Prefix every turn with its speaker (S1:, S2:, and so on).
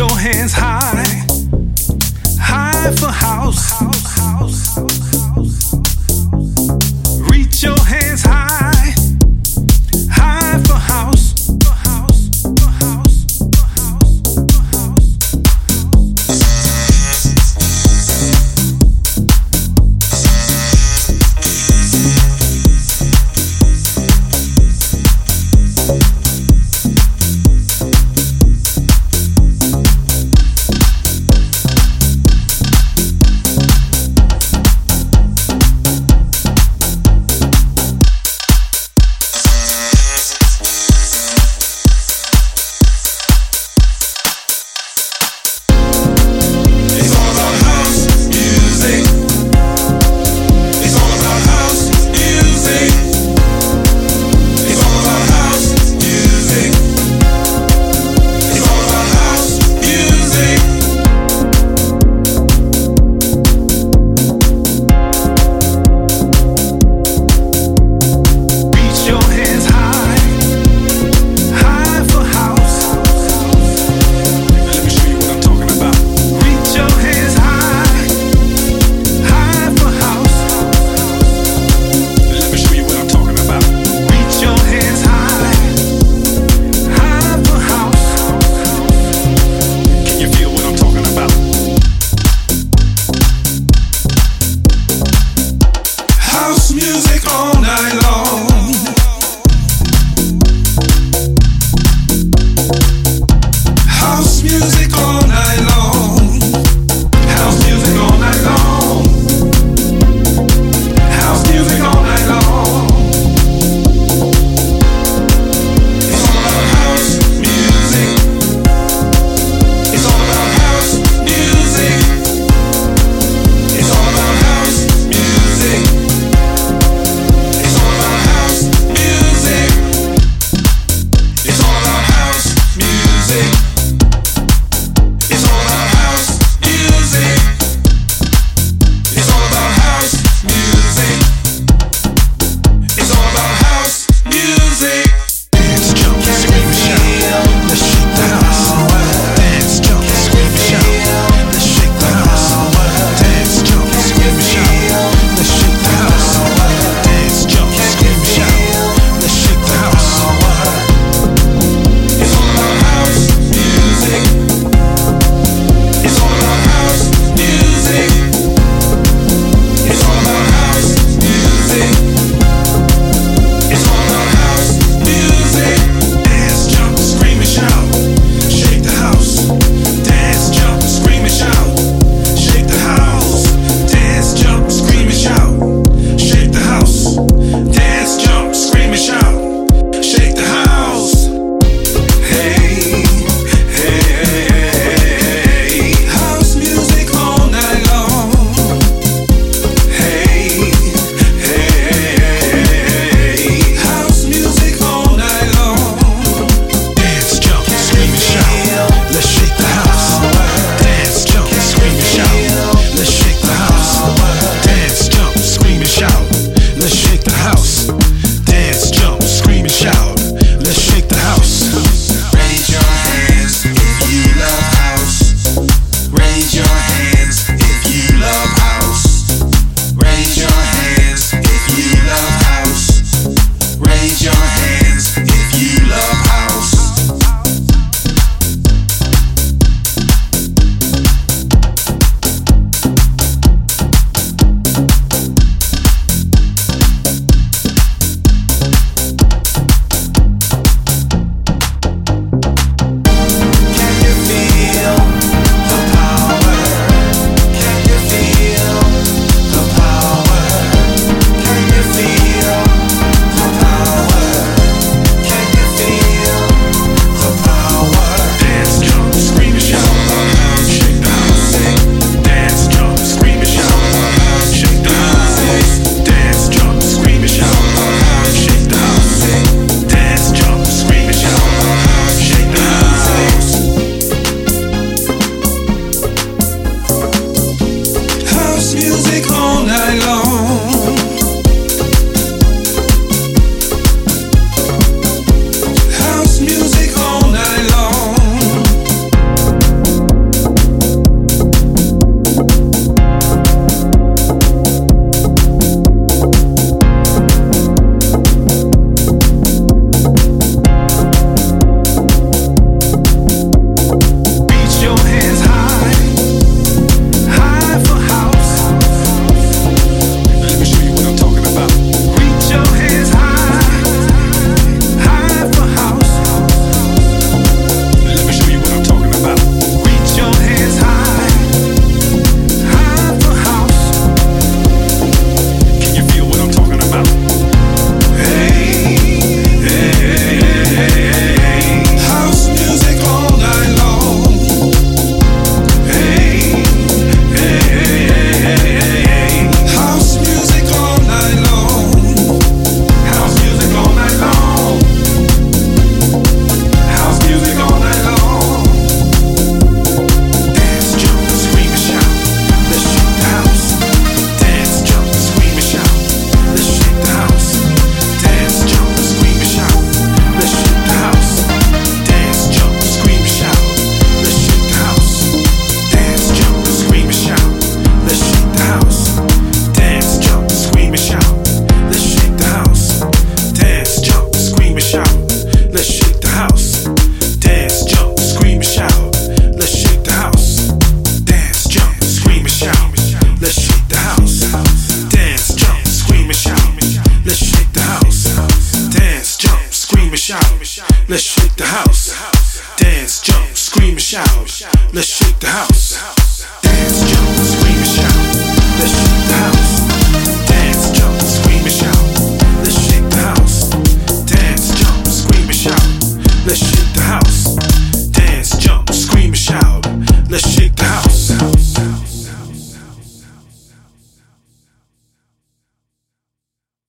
S1: your hands high, high for house. Reach shout. Let's shake the house. Dance, jump, scream and shout. Let's shake the house.